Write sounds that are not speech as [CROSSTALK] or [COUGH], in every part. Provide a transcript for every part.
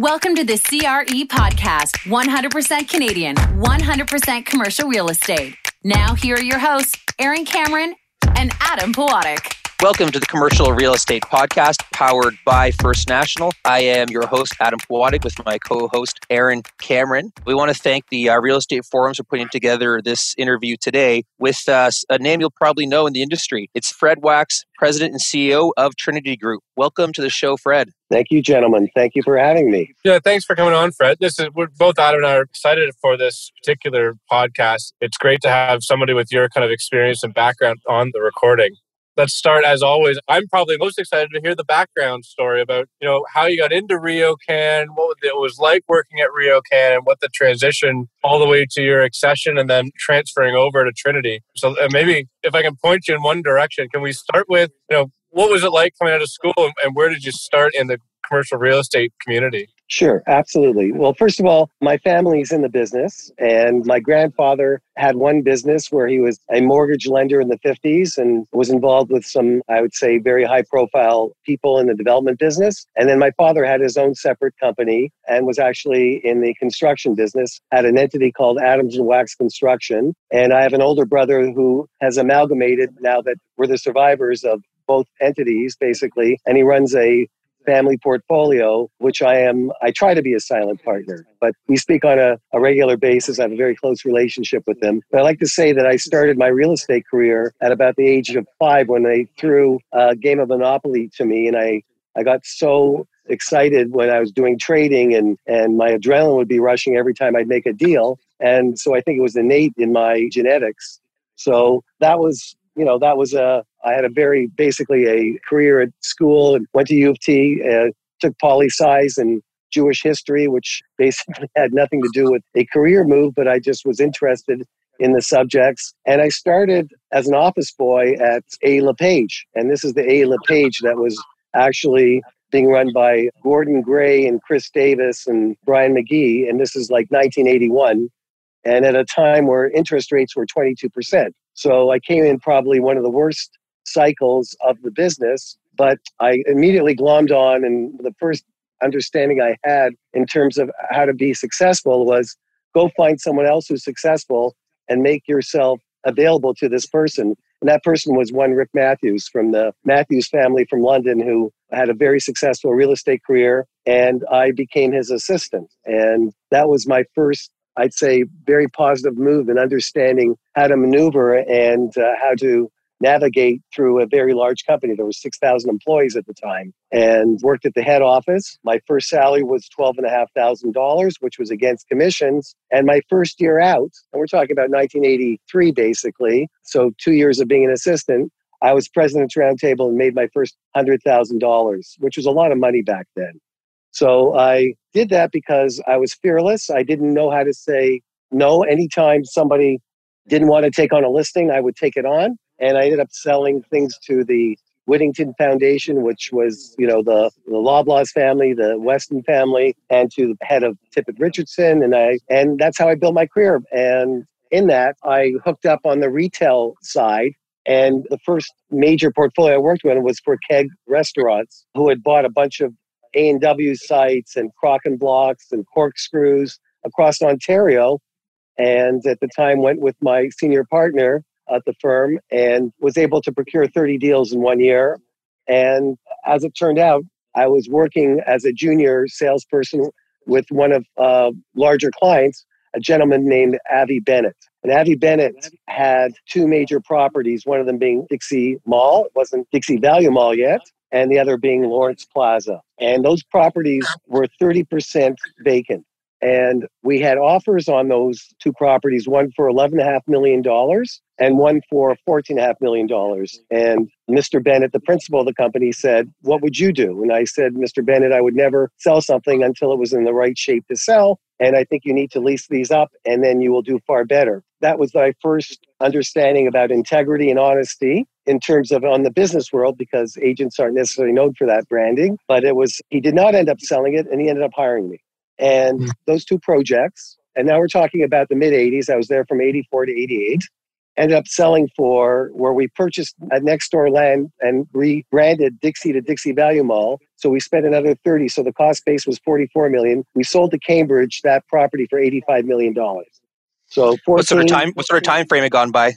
Welcome to the CRE podcast 100% Canadian, 100% commercial real estate. Now, here are your hosts, Aaron Cameron and Adam Pawatic. Welcome to the Commercial Real Estate Podcast powered by First National. I am your host, Adam Pawatic, with my co host, Aaron Cameron. We want to thank the uh, Real Estate Forums for putting together this interview today with uh, a name you'll probably know in the industry. It's Fred Waks, President and CEO of Trinity Group. Welcome to the show, Fred. Thank you, gentlemen. Thank you for having me. Yeah, thanks for coming on, Fred. This is we're both Adam and I are excited for this particular podcast. It's great to have somebody with your kind of experience and background on the recording let's start as always. I'm probably most excited to hear the background story about you know how you got into RioCan, what it was like working at RioCan, and what the transition all the way to your accession and then transferring over to Trinity. So uh, maybe if I can point you in one direction, can we start with you know what was it like coming out of school and where did you start in the commercial real estate community? Sure, absolutely. Well, first of all, my family's in the business, and my grandfather had one business where he was a mortgage lender in the 50s and was involved with some, I would say, very high profile people in the development business. And then my father had his own separate company and was actually in the construction business, at an entity called Adams and Waks Construction. And I have an older brother who has amalgamated now that we're the survivors of both entities, basically, and he runs a family portfolio, which I am, I try to be a silent partner, but we speak on a, a regular basis. I have a very close relationship with them. But I like to say that I started my real estate career at about the age of five when they threw a game of Monopoly to me, and I, I got so excited when I was doing trading and, and my adrenaline would be rushing every time I'd make a deal. And so I think it was innate in my genetics. So that was you know, that was a, I had a very, basically a career at school and went to U of T, uh, took poli sci and Jewish history, which basically [LAUGHS] had nothing to do with a career move, but I just was interested in the subjects. And I started as an office boy at A. LePage. And this is the A. LePage that was actually being run by Gordon Gray and Chris Davis and Brian McGee. And this is like 1981. And at a time where interest rates were 22%. So I came in probably one of the worst cycles of the business, but I immediately glommed on. And the first understanding I had in terms of how to be successful was go find someone else who's successful and make yourself available to this person. And that person was one Rick Matthews from the Matthews family from London who had a very successful real estate career. And I became his assistant. And that was my first I'd say, very positive move in understanding how to maneuver and uh, how to navigate through a very large company. There was 6,000 employees at the time and worked at the head office. My first salary was $12,500, which was against commissions. And my first year out, and we're talking about 1983 basically, so two years of being an assistant, I was president's roundtable and made my first $100,000, which was a lot of money back then. So I did that because I was fearless. I didn't know how to say no. Anytime somebody didn't want to take on a listing, I would take it on. And I ended up selling things to the Wittington Foundation, which was, you know, the, the Loblaws family, the Weston family, and to the head of Tippett Richardson. And I and that's how I built my career. And in that, I hooked up on the retail side. And the first major portfolio I worked with was for Keg Restaurants, who had bought a bunch of a&W sites and crock and blocks and corkscrews across Ontario. And at the time went with my senior partner at the firm and was able to procure 30 deals in one year. And as it turned out, I was working as a junior salesperson with one of uh, larger clients, a gentleman named Avi Bennett. And Avi Bennett had two major properties, one of them being Dixie Mall. It wasn't Dixie Value Mall yet and the other being Lawrence Plaza. And those properties were 30% vacant. And we had offers on those two properties, one for $11.5 million and one for $14.5 million. And Mr. Bennett, the principal of the company, said, What would you do? And I said, Mr. Bennett, I would never sell something until it was in the right shape to sell. And I think you need to lease these up and then you will do far better. That was my first understanding about integrity and honesty in terms of on the business world because agents aren't necessarily known for that branding. But it was, he did not end up selling it and he ended up hiring me. And mm. those two projects, and now we're talking about the mid 80s, I was there from 84 to 88. ended up selling for where we purchased a next door land and rebranded Dixie to Dixie Value Mall. So we spent another 30. So the cost base was 44 million. We sold to Cambridge that property for 85 million dollars. So 14, what sort of time? What sort of time frame had gone by?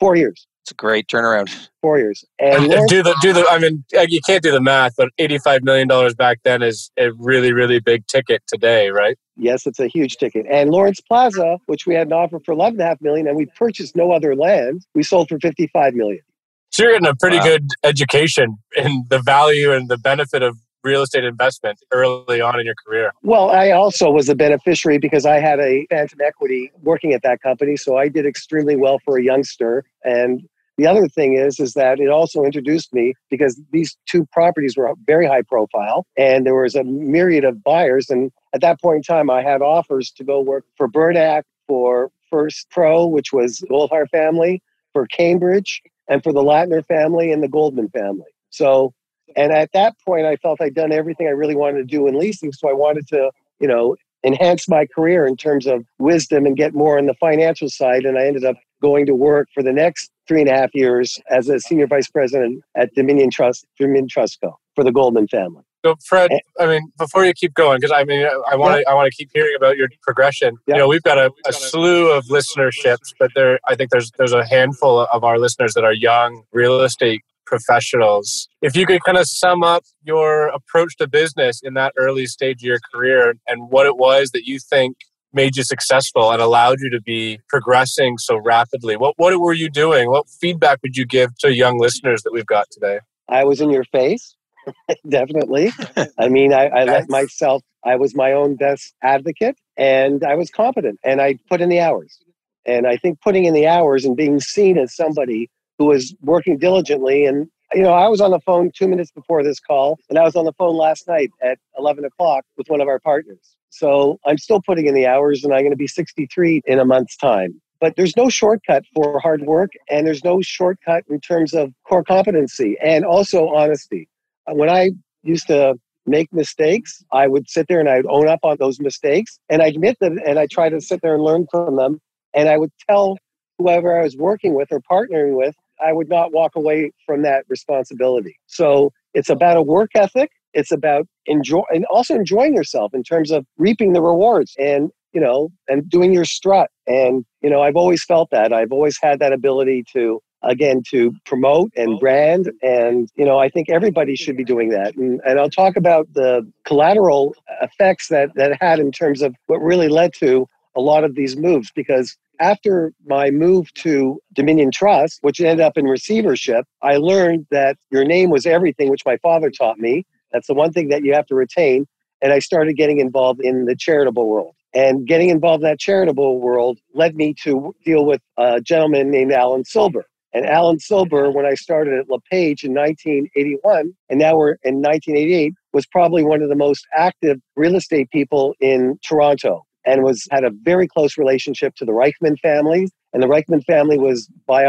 Four years. It's a great turnaround. Four years. [LAUGHS] And do the do the. I mean, you can't do the math, but eighty-five million dollars back then is a really really big ticket today, right? Yes, it's a huge ticket. And Lawrence Plaza, which we had an offer for eleven and a half million, and we purchased no other land, we sold for fifty-five million. So you're getting a pretty wow. good education in the value and the benefit of real estate investment early on in your career? Well, I also was a beneficiary because I had a phantom equity working at that company. So I did extremely well for a youngster. And the other thing is, is that it also introduced me because these two properties were very high profile and there was a myriad of buyers. And at that point in time, I had offers to go work for Burnac, for First Pro, which was Goldhar family, for Cambridge, and for the Latner family and the Goldman family. So and at that point, I felt I'd done everything I really wanted to do in leasing. So I wanted to, you know, enhance my career in terms of wisdom and get more on the financial side. And I ended up going to work for the next three and a half years as a senior vice president at Dominion Trust, Dominion Trustco for the Goldman family. So, Fred, eh. I mean, before you keep going, because I mean, I want to, yeah. I want to keep hearing about your progression. Yeah. You know, we've got a, a slew of listenerships, but there, I think there's there's a handful of our listeners that are young real estate professionals. If you could kind of sum up your approach to business in that early stage of your career and what it was that you think made you successful and allowed you to be progressing so rapidly, what, what were you doing? What feedback would you give to young listeners that we've got today? I was in your face, [LAUGHS] definitely. [LAUGHS] I mean, I, I let myself, I was my own best advocate and I was competent and I put in the hours. And I think putting in the hours and being seen as somebody who was working diligently. And, you know, I was on the phone two minutes before this call, and I was on the phone last night at 11 o'clock with one of our partners. So I'm still putting in the hours, and I'm going to be 63 in a month's time. But there's no shortcut for hard work, and there's no shortcut in terms of core competency and also honesty. Uh, when I used to make mistakes, I would sit there and I'd own up on those mistakes and I admit them and I try to sit there and learn from them. And I would tell whoever I was working with or partnering with I would not walk away from that responsibility. So it's about a work ethic. It's about enjoy and also enjoying yourself in terms of reaping the rewards and you know and doing your strut. And you know I've always felt that. I've always had that ability to again to promote and oh. brand. And you know i think everybody should be doing that. And, and i'll talk about the collateral effects that that had in terms of what really led to a lot of these moves. Because after my move to Dominion Trust, which ended up in receivership, I learned that your name was everything, which my father taught me. That's the one thing that you have to retain. And I started getting involved in the charitable world. And getting involved in that charitable world led me to deal with a gentleman named Alan Silber. And Alan Silber, when I started at LePage in 1981, and now we're in 1988, was probably one of the most active real estate people in Toronto and was had a very close relationship to the Reichmann family. And the Reichmann family was, by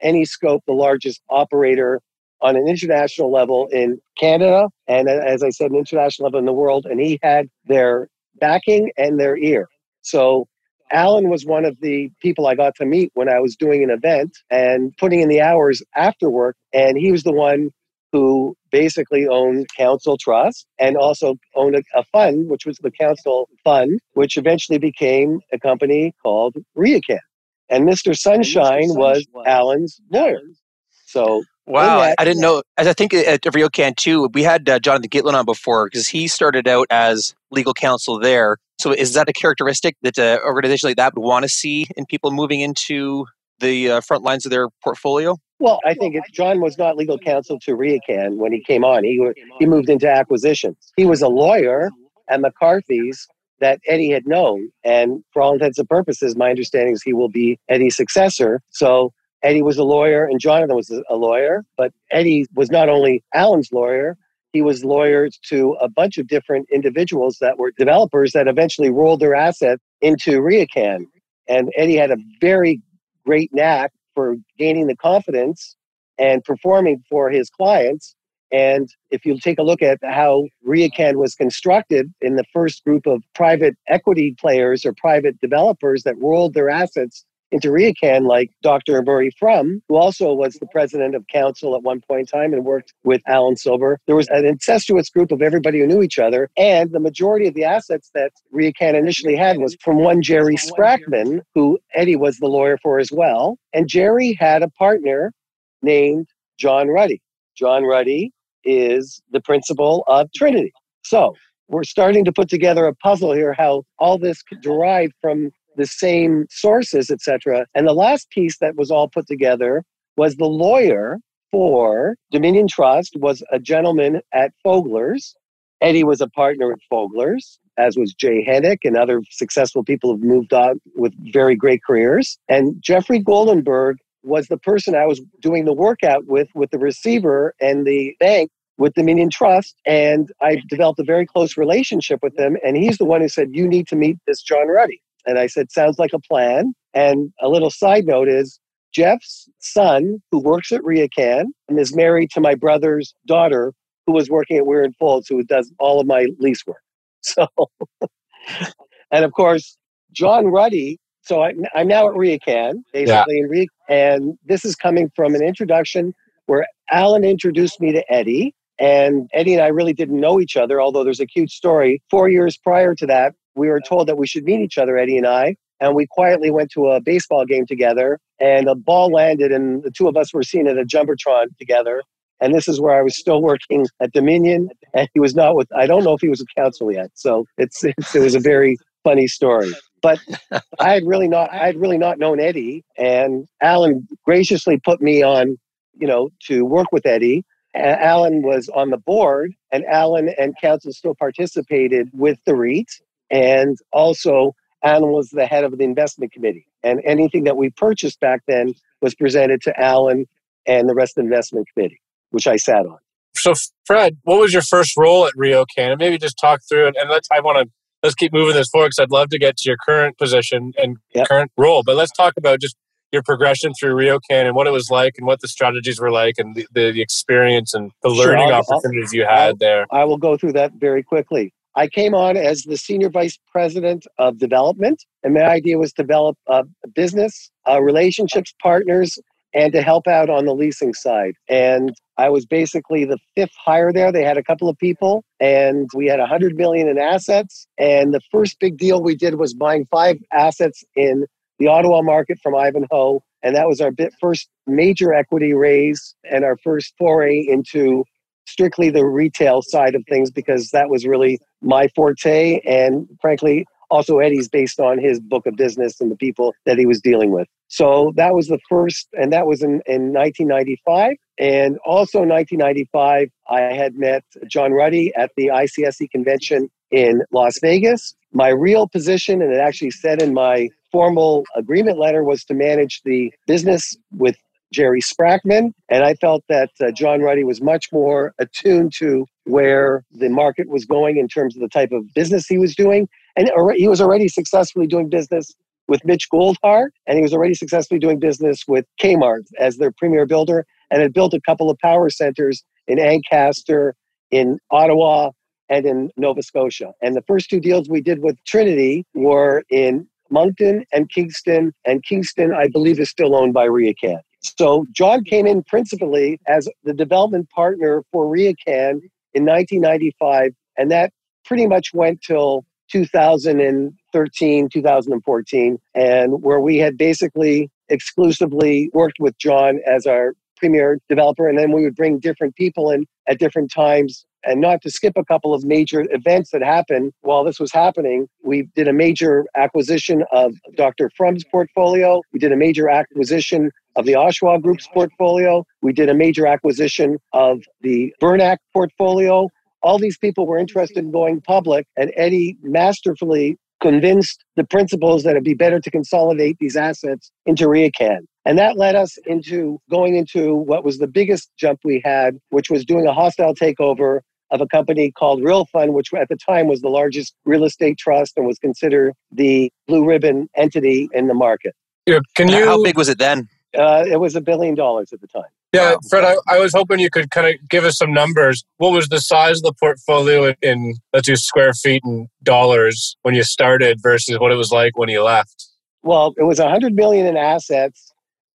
any scope, the largest operator on an international level in Canada, and uh, as I said, an international level in the world. And he had their backing and their ear. So Alan was one of the people I got to meet when I was doing an event and putting in the hours after work. And he was the one who basically owned Counsel Trust and also owned a, a, fund, which was the Counsel Fund, which eventually became a company called RioCan. And Mr. Sunshine, Mr. was, was Alan's lawyer. So Wow, that, I didn't know. As I think at RioCan too, we had uh, Jonathan Gitlin on before because he started out as legal counsel there. So is that a characteristic that an uh, organization like that would want to see in people moving into the uh, front lines of their portfolio? Well, I think it, John was not legal counsel to RioCan when he came on. He he moved into acquisitions. He was a lawyer at McCarthy's that Eddie had known, and for all intents and purposes, my understanding is he will be Eddie's successor. So Eddie was a lawyer, and Jonathan was a lawyer, but Eddie was not only Alan's lawyer. He was lawyers to a bunch of different individuals that were developers that eventually rolled their assets into RioCan. And Eddie had a very great knack for gaining the confidence and performing for his clients. And if you take a look at how RioCan was constructed in the first group of private equity players or private developers that rolled their assets into RioCan, like Dr. Murray Frum, who also was the president of Counsel at one point in time and worked with Alan Silber. There was an incestuous group of everybody who knew each other. And the majority of the assets that RioCan initially had was from one Jerry Sprackman, who Eddie was the lawyer for as well. And Jerry had a partner named John Ruddy. John Ruddy is the principal of Trinity. So we're starting to put together a puzzle here how all this could derive from the same sources, etc. And the last piece that was all put together was the lawyer for Dominion Trust was a gentleman at Fogler's. Eddie was a partner at Fogler's, as was Jay Hennick and other successful people who've moved on with very great careers. And Jeffrey Goldenberg was the person I was doing the workout with, with the receiver and the bank with Dominion Trust. And I developed a very close relationship with him. And he's the one who said, You need to meet this John Ruddy. And I said, Sounds like a plan. And a little side note is Jeff's son, who works at RioCan and is married to my brother's daughter, who was working at Weir and Foulds, who does all of my lease work. [LAUGHS] So, and of course, John Ruddy. So I, am now at RioCan, basically, yeah. in and this is coming from an introduction where Alan introduced me to Eddie. And Eddie and I really didn't know each other, although there's a cute story. Four years prior to that, we were told that we should meet each other, Eddie and I. And we quietly went to a baseball game together, and a ball landed, and the two of us were seen at a Jumbotron together. And this is where I was still working at Dominion, and he was not with, I don't know if he was a Counsel yet. So it's, it's it was a very funny story. But I had really not, I had really not known Eddie, and Alan graciously put me on, you know, to work with Eddie. And Alan was on the board, and Alan and Counsel still participated with the REIT. And also, Alan was the head of the investment committee. And anything that we purchased back then was presented to Alan and the rest of the investment committee, which I sat on. So, Fred, what was your first role at Rio Can? Maybe just talk through it. And let's, I want to let's keep moving this forward because I'd love to get to your current position and yep. current role. But let's talk about just your progression through RioCan and what it was like and what the strategies were like and the, the, the experience and the learning sure, opportunities I'll, you had I'll, there. I will go through that very quickly. I came on as the senior vice president of development, and my idea was to develop a business, uh, relationships, partners, and to help out on the leasing side. And I was basically the fifth hire there. They had a couple of people, and we had 100 million in assets. And the first big deal we did was buying five assets in the Ottawa market from Ivanhoe. And that was our first major equity raise and our first foray into strictly the retail side of things because that was really my forte. And frankly, also Eddie's based on his book of business and the people that he was dealing with. So that was the first, and that was in, in 1995. And also in 1995, I had met John Ruddy at the ICSC convention in Las Vegas. My real position, and it actually said in my formal agreement letter, was to manage the business with Jerry Sprackman. And I felt that uh, John Ruddy was much more attuned to where the market was going in terms of the type of business he was doing. And he was already successfully doing business with Mitch Goldhar, and he was already successfully doing business with Kmart as their premier builder, and had built a couple of power centers in Ancaster, in Ottawa, and in Nova Scotia. And the first two deals we did with Trinity were in Moncton and Kingston, and Kingston, I believe, is still owned by RioCan. So John came in principally as the development partner for RioCan in 1995, and that pretty much went till 2013, 2014, and where we had basically exclusively worked with John as our premier developer, and then we would bring different people in at different times and not to skip a couple of major events that happened while this was happening, we did a major acquisition of Dr. Frum's portfolio. We did a major acquisition of the Oshawa Group's portfolio. We did a major acquisition of the Burnac portfolio. All these people were interested in going public, and Eddie masterfully convinced the principals that it'd be better to consolidate these assets into RioCan. And that led us into going into what was the biggest jump we had, which was doing a hostile takeover of a company called Real Fund, which at the time was the largest real estate trust and was considered the blue ribbon entity in the market. Yeah, can you? How big was it then? Uh, it was a billion dollars at the time. Yeah, Fred, I, I, was hoping you could kind of give us some numbers. What was the size of the portfolio in, in, let's do square feet and dollars when you started versus what it was like when you left? well, it was 100 million in assets.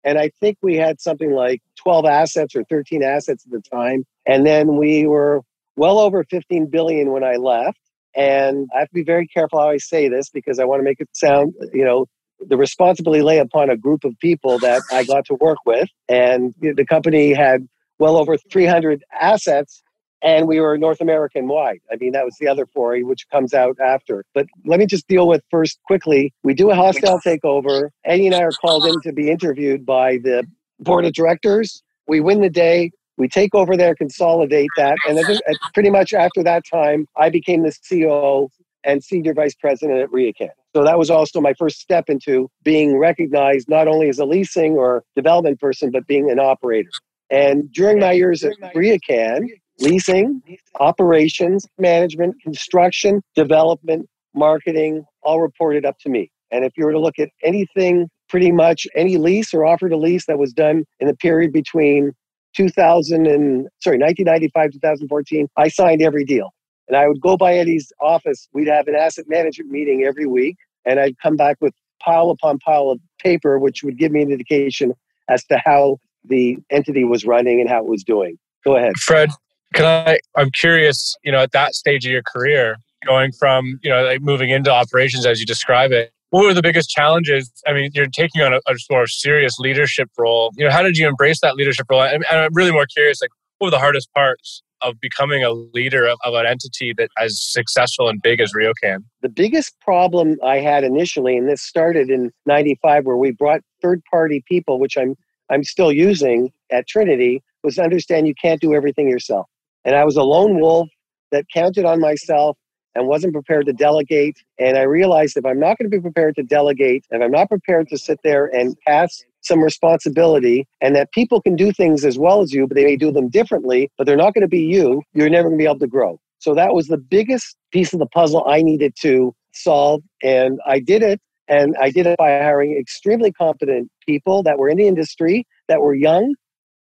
And I think we had something like 12 assets or 13 assets at the time. And then we were well over 15 billion when I left. And I have to be very careful how I say this because I want to make it sound, you know, the responsibility lay upon a group of people that I got to work with. And the company had well over 300 assets and we were North American wide. I mean, that was the other foray, which comes out after. But let me just deal with first quickly. We do a hostile takeover. Eddie and I are called in to be interviewed by the board of directors. We win the day. We take over there, consolidate that. And then uh, pretty much after that time, I became the CEO and senior vice president at RioCan. So that was also my first step into being recognized not only as a leasing or development person, but being an operator. And during my years at RioCan, leasing, operations, management, construction, development, marketing, all reported up to me. And if you were to look at anything, pretty much any lease or offer to lease that was done in the period between 2000 and sorry 1995 2014 i signed every deal. And i would go by eddie's office. We'd have an asset management meeting every week and i'd come back with pile upon pile of paper which would give me an indication as to how the entity was running and how it was doing. Go ahead. Fred can i i'm curious you know at that stage of your career going from you know like moving into operations as you describe it what were the biggest challenges? I mean, you're taking on a, a more serious leadership role. You know, how did you embrace that leadership role? And I'm really more curious, like, what were the hardest parts of becoming a leader of, of an entity that as successful and big as RioCan? The biggest problem I had initially, and this started in '95, where we brought third-party people, which I'm I'm still using at Trinity, was to understand you can't do everything yourself. And I was a lone wolf that counted on myself and wasn't prepared to delegate. And I realized if I'm not going to be prepared to delegate, if I'm not prepared to sit there and pass some responsibility, and that people can do things as well as you, but they may do them differently, but they're not going to be you, you're never going to be able to grow. So that was the biggest piece of the puzzle I needed to solve. And I did it. And I did it by hiring extremely competent people that were in the industry, that were young,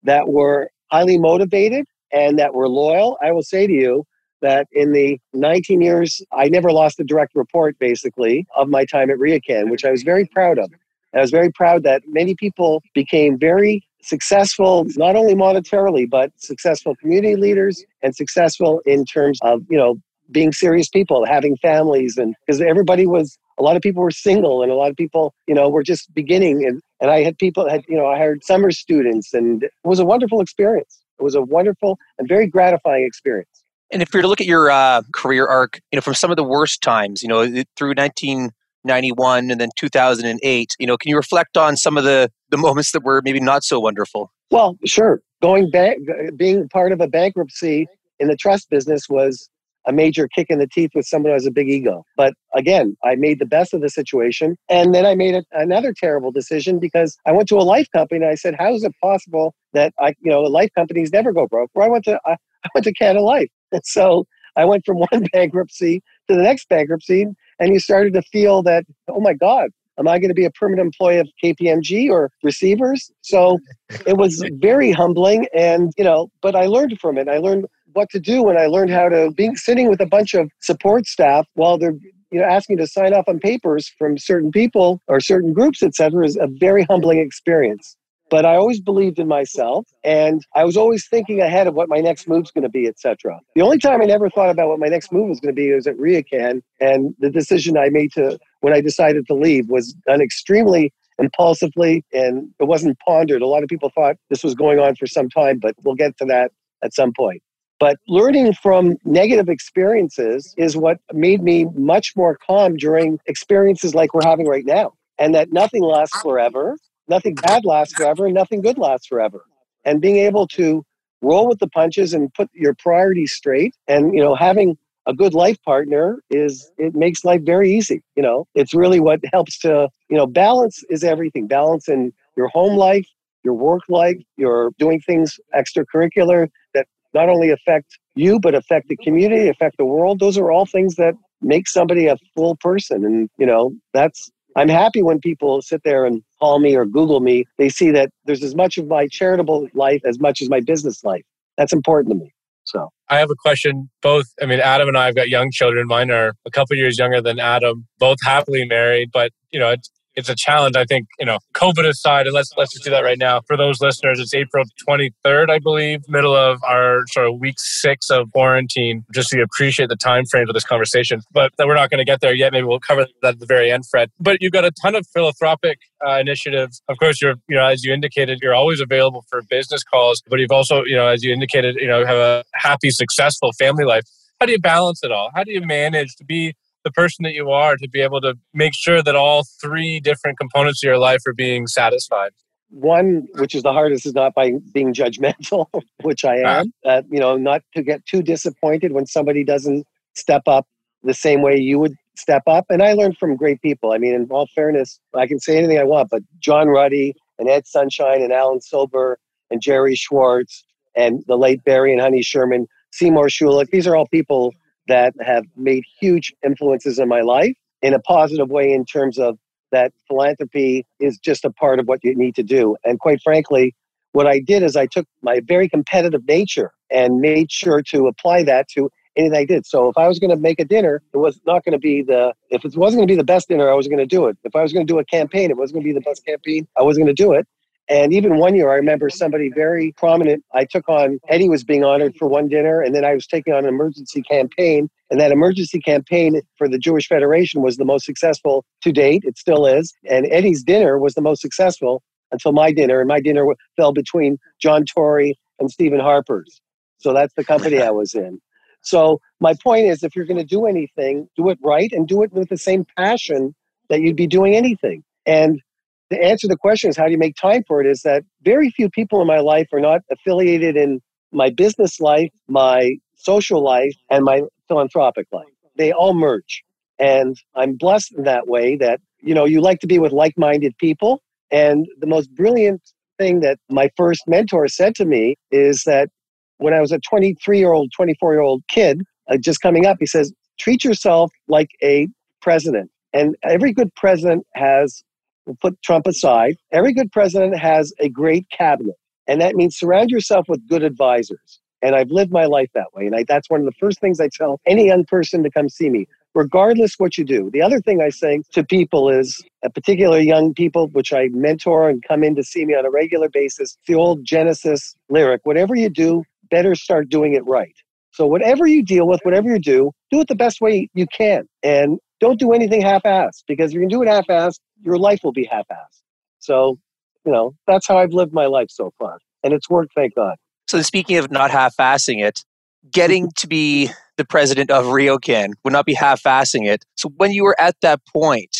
that were highly motivated, and that were loyal. I will say to you, that in the 19 years, I never lost a direct report, basically, of my time at RioCan, which I was very proud of. I was very proud that many people became very successful, not only monetarily, but successful community leaders and successful in terms of, you know, being serious people, having families. And because everybody was, a lot of people were single and a lot of people, you know, were just beginning. And, and I had people, had, you know, I hired summer students and it was a wonderful experience. It was a wonderful and very gratifying experience. And if you're to look at your uh, career arc, you know, from some of the worst times, you know, through 1991 and then 2008, you know, can you reflect on some of the the moments that were maybe not so wonderful? Well, sure. Going back, being part of a bankruptcy in the trust business was a major kick in the teeth with someone who has a big ego. But again, I made the best of the situation. And then I made a, another terrible decision because I went to a life company and I said, how is it possible that I, you know, life companies never go broke? I went to, I, I went to Canada Life. And [LAUGHS] so I went from [LAUGHS] one bankruptcy to the next bankruptcy, and you started to feel that, oh my God, am I going to be a permanent employee of KPMG or receivers? So it was [LAUGHS] very humbling, and you know, but I learned from it. I learned what to do, and I learned how to being sitting with a bunch of support staff while they're you know asking to sign off on papers from certain people or certain groups, etc., is a very humbling experience but I always believed in myself and I was always thinking ahead of what my next move's going to be, etc. The only time I never thought about what my next move was going to be was at RioCan and the decision I made to when I decided to leave was done extremely impulsively and it wasn't pondered. A lot of people thought this was going on for some time, but we'll get to that at some point. But learning from negative experiences is what made me much more calm during experiences like we're having right now. And that nothing lasts forever nothing bad lasts forever and nothing good lasts forever. And being able to roll with the punches and put your priorities straight and, you know, having a good life partner is it makes life very easy you know? It's really what helps to you know balance is everything. Balance in your home life your work life you're doing things extracurricular that not only affect you but affect the community affect the world. Those are all things that make somebody a full person. And you know that's I'm happy when people sit there and call me or Google me. They see that there's as much of my charitable life as much as my business life. That's important to me. So I have a question. Both, I mean, Adam and I have got young children. Mine are a couple years younger than Adam. Both happily married, but you know, it's, a challenge. I think, you know, COVID aside, and let's let's just do that right now. For those listeners, it's April 23rd, I believe, middle of our sort of week six of quarantine, just so appreciate the time frame of this conversation. But that we're not going to get there yet. Maybe we'll cover that at the very end, Fred. But you've got a ton of philanthropic uh, initiatives. Of course, you're, you know, as you indicated, you're always available for business calls, but you've also, you know, as you indicated, you know, have a happy, successful family life. How do you balance it all? How do you manage to be the person that you are to be able to make sure that all three different components of your life are being satisfied? One, which is the hardest, is not by being judgmental, [LAUGHS] which I am. Uh, you know, not to get too disappointed when somebody doesn't step up the same way you would step up. And I learned from great people. I mean, in all fairness, I can say anything I want, but John Ruddy and Ed Sunshine and Alan Silber and Jerry Schwartz and the late Barry and Honey Sherman, Seymour Schulich, these are all people that have made huge influences in my life in a positive way in terms of that philanthropy is just a part of what you need to do. And quite frankly, what I did is I took my very competitive nature and made sure to apply that to anything I did. So if I was going to make a dinner, it was not going to be the, if it wasn't going to be the best dinner, I was going to do it. If I was going to do a campaign, it wasn't going to be the best campaign, I wasn't going to do it. And even one year, I remember somebody very prominent. I took on, Eddie was being honored for one dinner, and then I was taking on an emergency campaign. And that emergency campaign for the Jewish Federation was the most successful to date. It still is. And Eddie's dinner was the most successful until my dinner. And my dinner fell between John Tory and Stephen Harper's. So that's the company I was in. So my point is, if you're going to do anything, do it right and do it with the same passion that you'd be doing anything. And the answer to the question is how do you make time for it is that very few people in my life are not affiliated in my business life, my social life, and my philanthropic life. They all merge. And I'm blessed in that way that, you know, you like to be with like minded people. And the most brilliant thing that my first mentor said to me is that when I was a 23 year old, 24 year old kid, uh, just coming up, he says, treat yourself like a president. And every good president has We'll put Trump aside. Every good president has a great cabinet, and that means surround yourself with good advisors. And I've lived my life that way. And I, that's one of the first things I tell any young person to come see me, regardless what you do. The other thing I say to people is, uh, particularly young people, which I mentor and come in to see me on a regular basis, the old Genesis lyric whatever you do, better start doing it right. So, whatever you deal with, whatever you do, do it the best way you can. And don't do anything half-assed because if you can do it half-assed, your life will be half-assed. So, you know, that's how I've lived my life so far, and it's worked, thank God. So, speaking of not half-assing it, getting to be the president of RioCan would not be half-assing it. So, when you were at that point,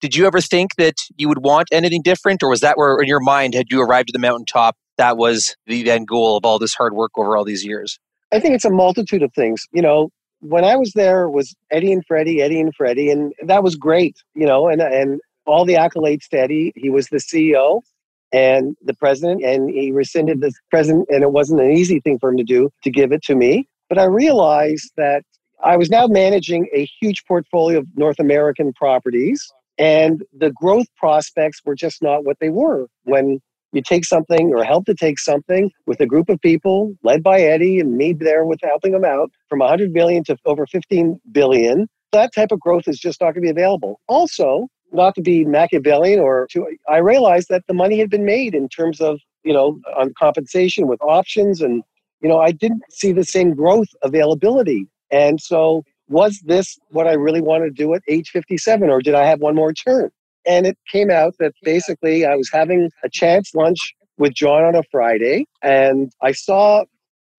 did you ever think that you would want anything different, or was that where in your mind had you arrived at the mountaintop? That was the end goal of all this hard work over all these years. I think it's a multitude of things. You know, when I was there was Eddie and Freddie, Eddie and Freddie, and that was great, you know, and and all the accolades to Eddie. He was the CEO and the president, and he rescinded the president, and it wasn't an easy thing for him to do to give it to me. But I realized that I was now managing a huge portfolio of North American properties, and the growth prospects were just not what they were when you take something or help to take something with a group of people led by Eddie and me there with helping them out from 100 billion to over 15 billion. That type of growth is just not going to be available. Also, not to be Machiavellian or to, I realized that the money had been made in terms of, you know, on compensation with options and, you know, I didn't see the same growth availability. And so was this what I really wanted to do at age 57 or did I have one more turn? And it came out that basically I was having a chance lunch with John on a Friday, and I saw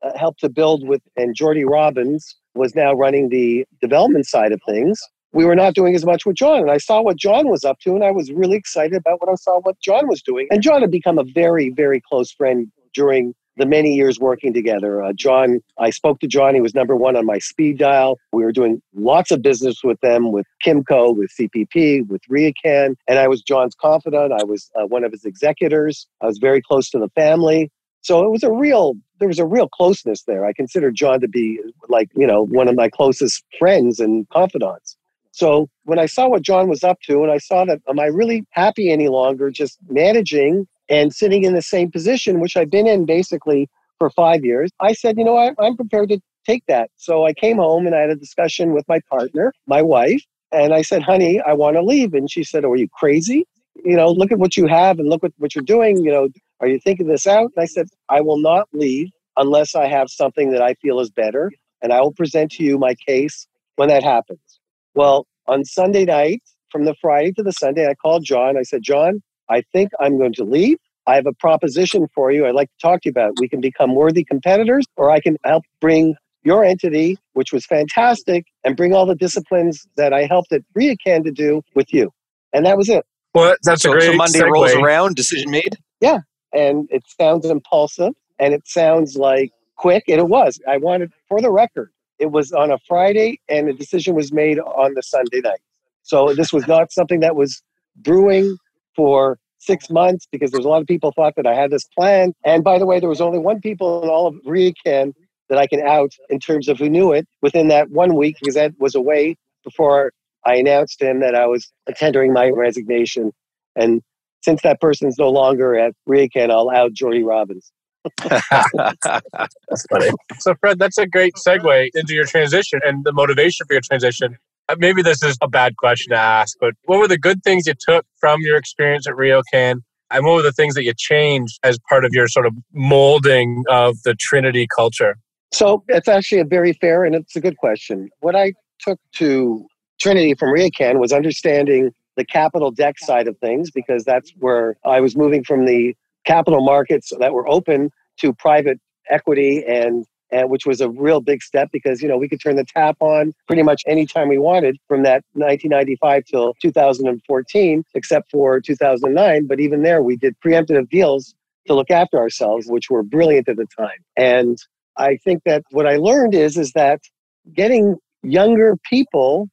uh, Help to Build with, and Jordy Robbins was now running the development side of things. We were not doing as much with John, and I saw what John was up to, and I was really excited about what I saw what John was doing. And John had become a very, very close friend during the many years working together. Uh, John, I spoke to John. He was number one on my speed dial. We were doing lots of business with them, with Kimco, with CPP, with RioCan. And I was John's confidant. I was uh, one of his executors. I was very close to the family. So it was a real, there was a real closeness there. I consider John to be like, you know, one of my closest friends and confidants. So when I saw what John was up to, and I saw that, am I really happy any longer just managing and sitting in the same position, which I've been in basically for five years, I said, you know what, I'm prepared to take that. So I came home and I had a discussion with my partner, my wife, and I said, honey, I want to leave. And she said, oh, Are you crazy? you know, look at what you have and look at what you're doing. You know, are you thinking this out? And I said, I will not leave unless I have something that I feel is better. And I will present to you my case when that happens. Well, on Sunday night, from the Friday to the Sunday, I called John. I said, John, I think I'm going to leave. I have a proposition for you I'd like to talk to you about. We can become worthy competitors, or I can help bring your entity, which was fantastic, and bring all the disciplines that I helped at RioCan to do with you. And that was it. Well, that's so, a great so Monday segue. rolls around, decision made? Yeah. And it sounds impulsive and it sounds like quick, and it was. I wanted, for the record, it was on a Friday and the decision was made on the Sunday night. So this was not something that was brewing for six months because there's a lot of people thought that I had this plan. And by the way, there was only one people in all of RioCan that I can out in terms of who knew it within that one week because Ed was away before I announced to him that I was tendering my resignation. And since that person's no longer at RioCan, I'll out Jordy Robbins. [LAUGHS] So, Fred, that's a great segue into your transition and the motivation for your transition. Uh, maybe this is a bad question to ask, but what were the good things you took from your experience at RioCan? And what were the things that you changed as part of your sort of molding of the Trinity culture? So it's actually a very fair and it's a good question. What I took to Trinity from RioCan was understanding the capital deck side of things because that's where I was moving from the capital markets that were open to private equity and and which was a real big step because you know we could turn the tap on pretty much anytime we wanted from that 1995 till 2014 except for 2009 but even there we did preemptive deals to look after ourselves which were brilliant at the time. And i think that what i learned is is that getting younger people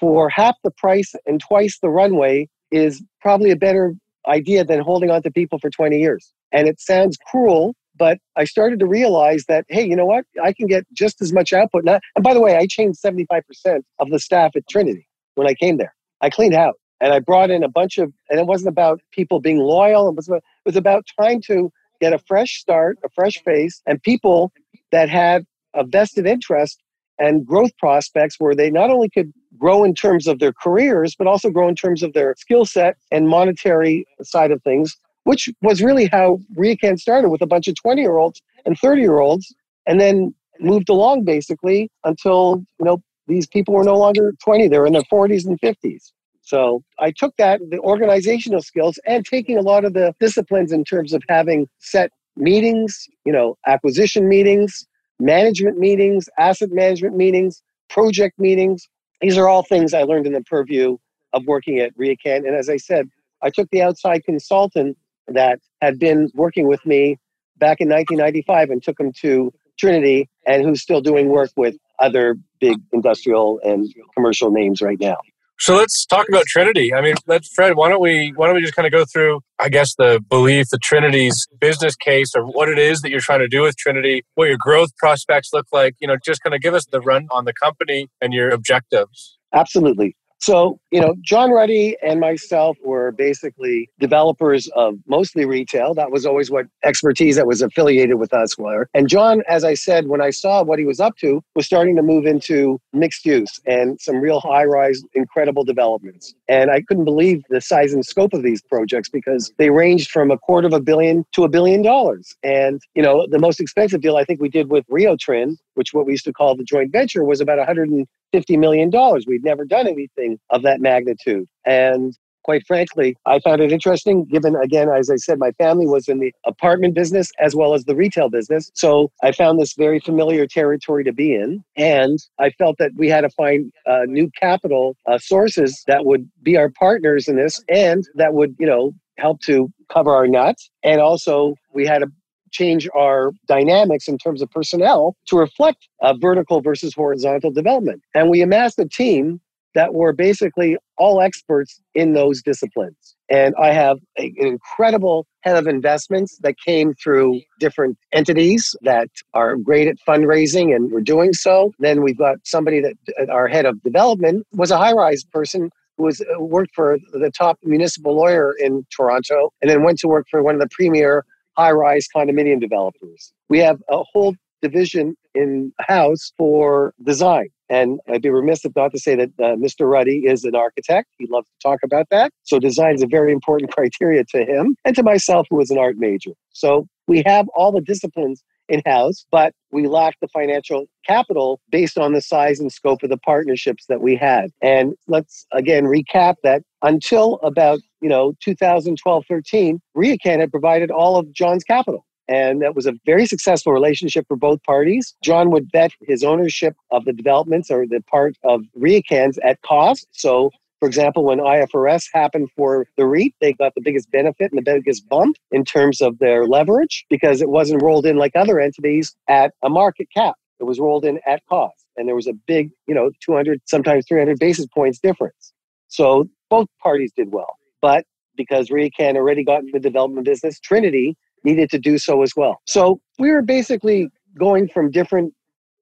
for half the price and twice the runway is probably a better idea than holding on to people for 20 years. And it sounds cruel but I started to realize that, hey, you know what? I can get just as much output. Now, and by the way, I changed 75% of the staff at Trinity when I came there. I cleaned out and I brought in a bunch of, and it wasn't about people being loyal. It was, it was about trying to get a fresh start, a fresh face, and people that had a vested interest and growth prospects where they not only could grow in terms of their careers, but also grow in terms of their skill set and monetary side of things which was really how RioCan started with a bunch of 20 year olds and 30 year olds, and then moved along basically until, you know, these people were no longer 20, they were in their 40s and 50s. So I took that, the organizational skills, and taking a lot of the disciplines in terms of having set meetings, you know, acquisition meetings, management meetings, asset management meetings, project meetings. These are all things I learned in the purview of working at RioCan. And as I said, I took the outside consultant that had been working with me back in 1995 and took him to Trinity and who's still doing work with other big industrial and commercial names right now. So let's talk about Trinity. I mean, let's Fred. Why don't we why don't we just kind of go through, I guess, the belief, the Trinity's business case, or what it is that you're trying to do with Trinity, what your growth prospects look like. You know, just kind of give us the run on the company and your objectives. Absolutely. So, you know, John Ruddy and myself were basically developers of mostly retail. That was always what expertise that was affiliated with us were. And John, as I said, when I saw what he was up to, was starting to move into mixed use and some real high rise, incredible developments. And I couldn't believe the size and scope of these projects because they ranged from a quarter of a billion to a billion dollars. And, you know, the most expensive deal I think we did with RioTrin, which what we used to call the joint venture, was about 100 $50 million. We'd never done anything of that magnitude. And quite frankly, I found it interesting, given, again, as I said, my family was in the apartment business as well as the retail business. So I found this very familiar territory to be in. And I felt that we had to find uh, new capital uh, sources that would be our partners in this and that would, you know, help to cover our nuts. And also, we had to change our dynamics in terms of personnel to reflect a vertical versus horizontal development. And we amassed a team that were basically all experts in those disciplines. And I have a, an incredible head of investments that came through different entities that are great at fundraising and we're doing so. Then we've got somebody that our head of development was a high rise person who was uh, worked for the top municipal lawyer in Toronto and then went to work for one of the premier high rise condominium developers. We have a whole division in house for design. And I'd be remiss if not to say that uh, Mr. Ruddy is an architect. He loves to talk about that. So design is a very important [LAUGHS] criteria to him and to myself, who is an art major. So we have all the disciplines in house, but we lacked the financial capital based on the size and scope of the partnerships that we had. And let's again recap that until about, you know, 2012 13, RioCan had provided all of John's capital. And that was a very successful relationship for both parties. John would bet his ownership of the developments or the part of RioCans at cost. So for example, when IFRS happened for the REIT, they got the biggest benefit and the biggest bump in terms of their leverage because it wasn't rolled in like other entities at a market cap. It was rolled in at cost. And there was a big, you know, 200, sometimes 300 basis points difference. So both parties did well. But because RioCan already got into the development business, Trinity needed to do so as well. So we were basically going from different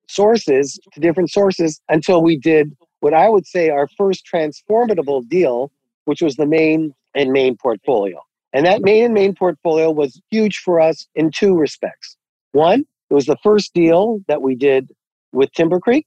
sources to different sources until we did what I would say our first transformable deal, which was the main and main portfolio. And that main and main portfolio was huge for us in two respects. One, it was the first deal that we did with Timbercreek.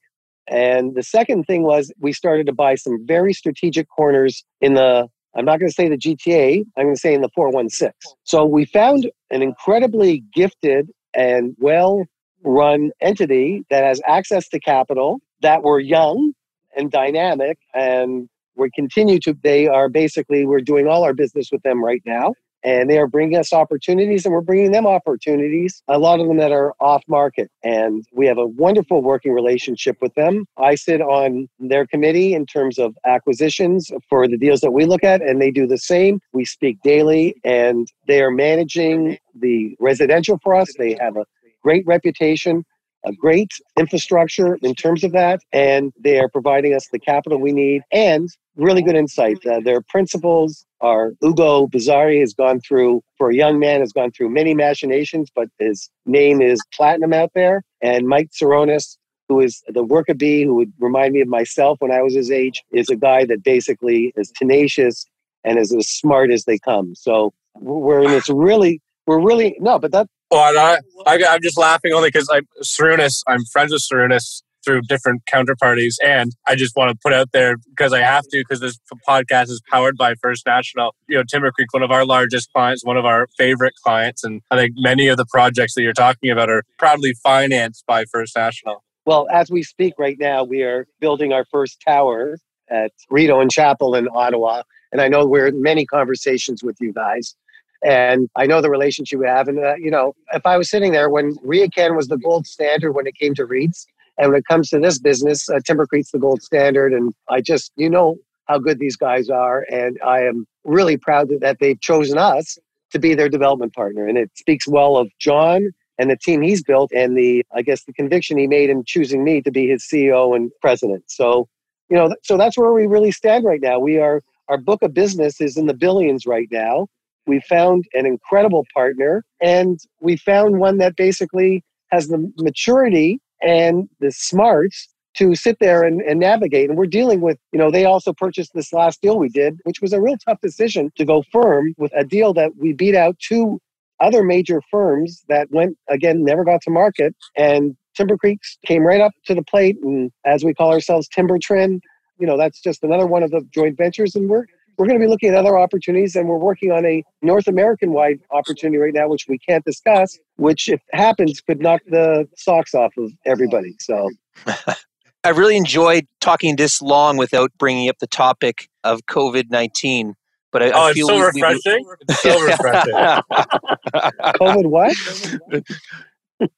And the second thing was we started to buy some very strategic corners in the, I'm not going to say the GTA, I'm going to say in the 416. So we found an incredibly gifted and well run entity that has access to capital that were young and dynamic and we continue to they are basically we're doing all our business with them right now and they are bringing us opportunities and we're bringing them opportunities a lot of them that are off market and we have a wonderful working relationship with them. I sit on their committee in terms of acquisitions for the deals that we look at and they do the same. We speak daily and they are managing the residential for us. They have a great reputation a great infrastructure in terms of that, and they are providing us the capital we need and really good insight. Uh, their principals are Ugo Bizzarri has gone through, for a young man, has gone through many machinations, but his name is platinum out there. And Mike Saronis, who is the worker bee, who would remind me of myself when I was his age, is a guy that basically is tenacious and is as smart as they come. So we're in this really, we're really, no, but that, well, I, I, am just laughing only because I'm Sarunas. I'm friends with Sarunas through different counterparties, and I just want to put out there because I have to because this podcast is powered by First National. You know, Timbercreek, one of our largest clients, one of our favorite clients, and I think many of the projects that you're talking about are proudly financed by First National. Well, as we speak right now, we are building our first tower at Rideau and Chapel in Ottawa. And I know we're in many conversations with you guys. And I know the relationship we have. And, uh, you know, if I was sitting there when RioCan was the gold standard when it came to REITs, and when it comes to this business, uh, Timbercreek's the gold standard. And I just, you know, how good these guys are. And I am really proud that they've chosen us to be their development partner. And it speaks well of John and the team he's built and the, I guess, the conviction he made in choosing me to be his CEO and president. So, you know, so that's where we really stand right now. We are, our book of business is in the billions right now we found an incredible partner and we found one that basically has the maturity and the smarts to sit there and, and, navigate. And we're dealing with, you know, they also purchased this last deal we did, which was a real tough decision to go firm with a deal that we beat out two other major firms that went, again, never got to market. And Timbercreeks came right up to the plate. And as we call ourselves, Timber Trend, you know, that's just another one of the joint ventures. And we're we're going to be looking at other opportunities, and we're working on a North American wide opportunity right now, which we can't discuss, which, if happens, could knock the socks off of everybody. So. [LAUGHS] I really enjoyed talking this long without bringing up the topic of COVID 19. But I, oh, I feel it's so we, [LAUGHS] refreshing. We, it's so refreshing. COVID what? [LAUGHS]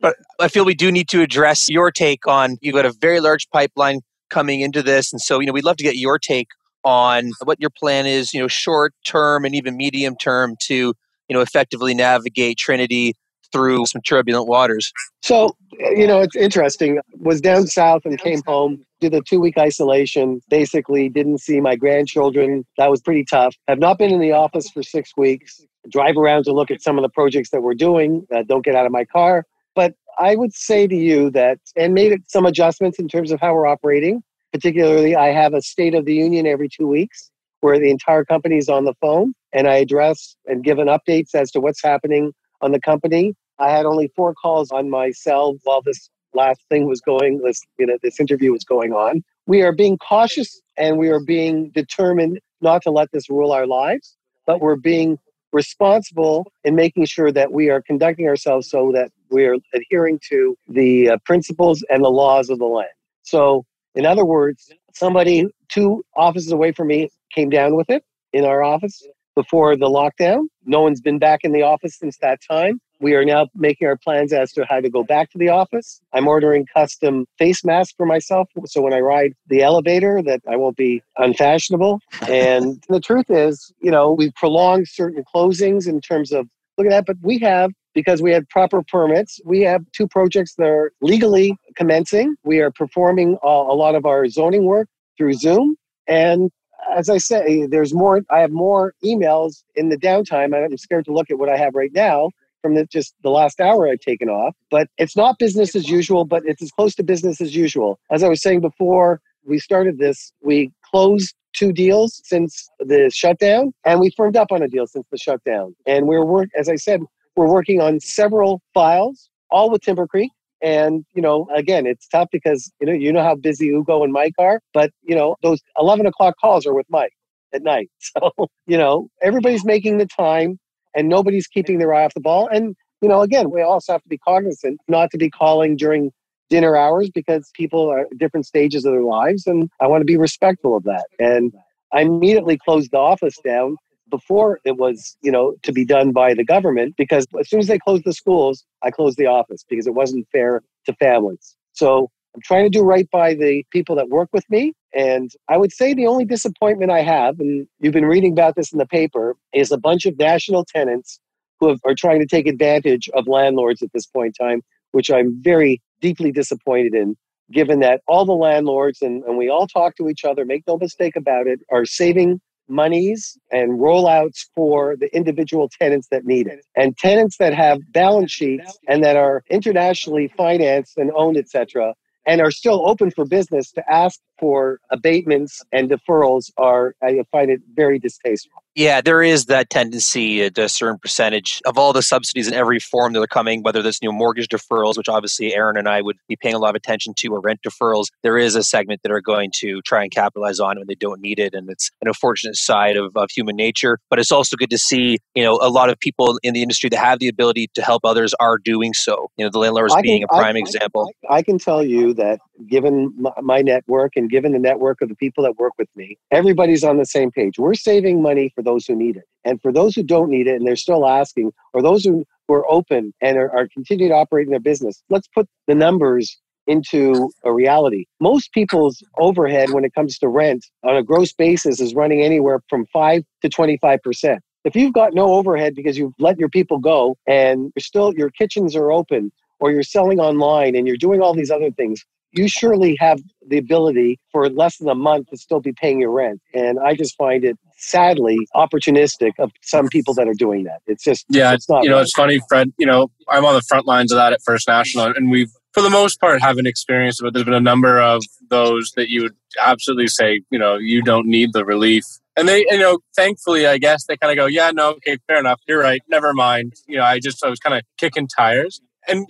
but I feel we do need to address your take on you've got a very large pipeline coming into this. And so, you know, we'd love to get your take on what your plan is, you know, short term and even medium term to, you know, effectively navigate Trinity through some turbulent waters. So, you know, it's interesting. Was down south and came home, did a two week isolation, basically didn't see my grandchildren. That was pretty tough. Have not been in the office for six weeks. Drive around to look at some of the projects that we're doing. Uh, don't get out of my car. But I would say to you that, and made some adjustments in terms of how we're operating. Particularly, I have a State of the Union every two weeks where the entire company is on the phone and I address and give an updates as to what's happening on the company. I had only four calls on my cell while this last thing was going, this, you know, this interview was going on. We are being cautious and we are being determined not to let this rule our lives, but we're being responsible in making sure that we are conducting ourselves so that we are adhering to the uh, principles and the laws of the land. So, in other words, somebody two offices away from me came down with it in our office before the lockdown. No one's been back in the office since that time. We are now making our plans as to how to go back to the office. I'm ordering custom face masks for myself so when I ride the elevator that I won't be unfashionable. And the truth is, you know, we've prolonged certain closings in terms of look at that, but we have because we had proper permits. We have two projects that are legally commencing. We are performing a, a lot of our zoning work through Zoom. And as I say, there's more. I have more emails in the downtime. I'm scared to look at what I have right now from the, just the last hour I've taken off. But it's not business as usual, but it's as close to business as usual. As I was saying before we started this, we closed two deals since the shutdown, and we firmed up on a deal since the shutdown. And we're work, as I said, we're working on several files, all with Timbercreek. And, you know, again, it's tough because, you know, you know how busy Ugo and Mike are, but, you know, those 11 o'clock calls are with Mike at night. [LAUGHS] So, you know, everybody's making the time and nobody's keeping their eye off the ball. And, you know, again, we also have to be cognizant not to be calling during dinner hours because people are at different stages of their lives. And I want to be respectful of that. And I immediately closed the office down before it was, you know, to be done by the government because as soon as they closed the schools, I closed the office because it wasn't fair to families. So I'm trying to do right by the people that work with me. And I would say the only disappointment I have, and you've been reading about this in the paper, is a bunch of national tenants who have, are trying to take advantage of landlords at this point in time, which I'm very deeply disappointed in, given that all the landlords, and, and we all talk to each other, make no mistake about it, are saving monies and rollouts for the individual tenants that need it. And tenants that have balance sheets and that are internationally financed and owned, etc., and are still open for business to ask for abatements and deferrals are I find it very distasteful. Yeah, there is that tendency at a certain percentage of all the subsidies in every form that are coming, whether there's new mortgage deferrals, which obviously Aaron and I would be paying a lot of attention to, or rent deferrals. There is a segment that are going to try and capitalize on when they don't need it, and it's an unfortunate side of, of human nature. But it's also good to see, you know, a lot of people in the industry that have the ability to help others are doing so. You know, the landlords can, being a prime I, example. I, I, can tell you that given my network and given the network of the people that work with me, everybody's on the same page. We're saving money for those who need it. And for those who don't need it and they're still asking, or those who, who are open and are, are continuing to operate in their business, let's put the numbers into a reality. Most people's overhead when it comes to rent on a gross basis is running anywhere from 5 to 25%. If you've got no overhead because you've let your people go and you're still your kitchens are open or you're selling online and you're doing all these other things, you surely have the ability for less than a month to still be paying your rent. And I just find it sadly opportunistic of some people that are doing that. It's just yeah, it's not you know, right. it's funny, Fred. You know, I'm on the front lines of that at First National, and we've for the most part haven't experienced it, but there's been a number of those that you would absolutely say, you know, you don't need the relief. And they, you know, thankfully, I guess they kind of go, yeah, no, okay, fair enough. You're right. Never mind. You know, I just, I was kind of kicking tires and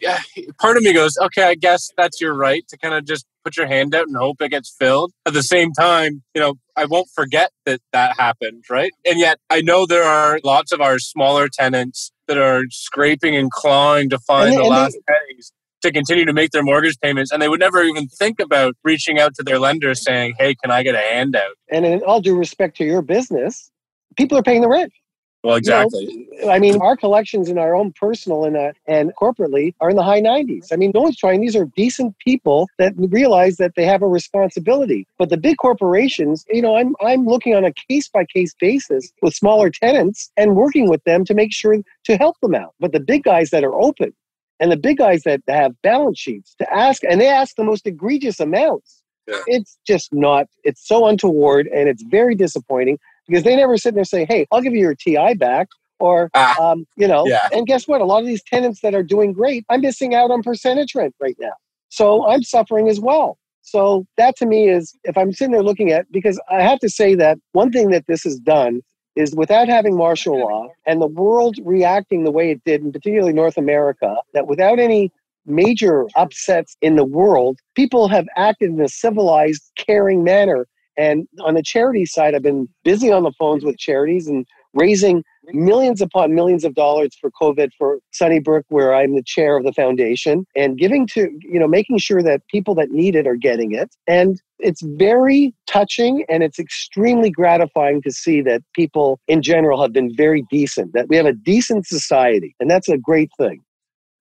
part of me goes, okay, I guess that's your right to kind of just put your hand out and hope it gets filled. At the same time, you know, I won't forget that that happened, right? And yet I know there are lots of our smaller tenants that are scraping and clawing to find And the and last pennies to continue to make their mortgage payments and they would never even think about reaching out to their lender saying, "Hey, can I get a handout?" and in all due respect to your business, people are paying the rent. Well, You know, exactly. I mean, our collections in our own personal and uh, and corporately are in the high 90s. I mean, no one's trying. These are decent people that realize that they have a responsibility. But the big corporations, you know, I'm I'm looking on a case by case basis with smaller tenants and working with them to make sure to help them out. But the big guys that are open and the big guys that have balance sheets to ask, and they ask the most egregious amounts. Yeah. It's just not. It's so untoward, and it's very disappointing because they never sit there and say, "Hey, I'll give you your TI back," or Ah, um, you know. yeah. And guess what? A lot of these tenants that are doing great, I'm missing out on percentage rent right now, so I'm suffering as well. So that to me is, if I'm sitting there looking at, because I have to say that one thing that this has done is without having martial law and the world reacting the way it did, and particularly North America, that without any major upsets in the world, people have acted in a civilized, caring manner. And on the charity side, I've been busy on the phones with charities and raising millions upon millions of dollars for COVID for Sunnybrook, where I'm the chair of the foundation, and giving to, you know, making sure that people that need it are getting it. And it's very touching and it's extremely gratifying to see that people in general have been very decent, that we have a decent society. And that's a great thing.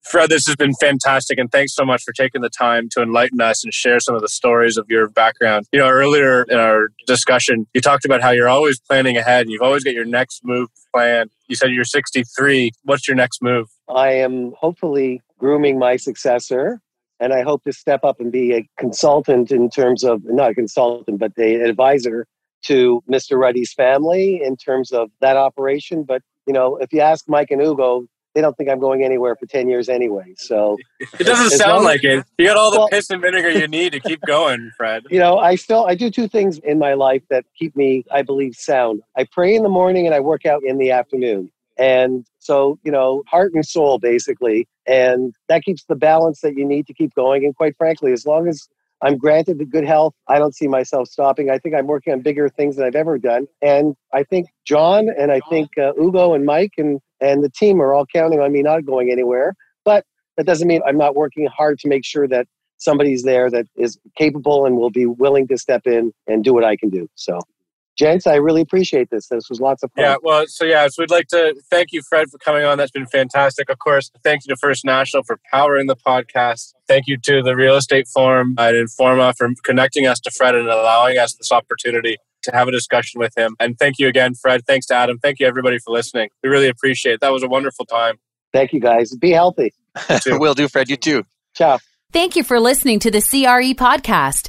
Fred, this has been fantastic, and thanks so much for taking the time to enlighten us and share some of the stories of your background. You know, earlier in our discussion, you talked about how you're always planning ahead and you've always got your next move planned. You said you're 63. What's your next move? I am hopefully grooming my successor, and I hope to step up and be a consultant in terms of not a consultant, but an advisor to Mr. Ruddy's family in terms of that operation. But you know, if you ask Mike and Ugo, they don't think I'm going anywhere for 10 years anyway. So it doesn't sound like it. You got all the well, piss and vinegar you need to keep going, Fred. You know, I still I do two things in my life that keep me, I believe, sound. I pray in the morning and I work out in the afternoon. And so, you know, heart and soul basically. And that keeps the balance that you need to keep going. And quite frankly, as long as I'm granted the good health. I don't see myself stopping. I think I'm working on bigger things than I've ever done. And I think John and I think uh, Ugo and Mike and and the team are all counting on me not going anywhere. But that doesn't mean I'm not working hard to make sure that somebody's there that is capable and will be willing to step in and do what I can do. So, gents, I really appreciate this. This was lots of fun. Yeah, well, so yeah, so we'd like to thank you, Fred, for coming on. That's been fantastic. Of course, thank you to First National for powering the podcast. Thank you to the Real Estate Forum and Informa for connecting us to Fred and allowing us this opportunity to have a discussion with him. And thank you again, Fred. Thanks to Adam. Thank you, everybody, for listening. We really appreciate it. That was a wonderful time. Thank you, guys. Be healthy. It [LAUGHS] will do, Fred. You too. Ciao. Thank you for listening to the CRE podcast.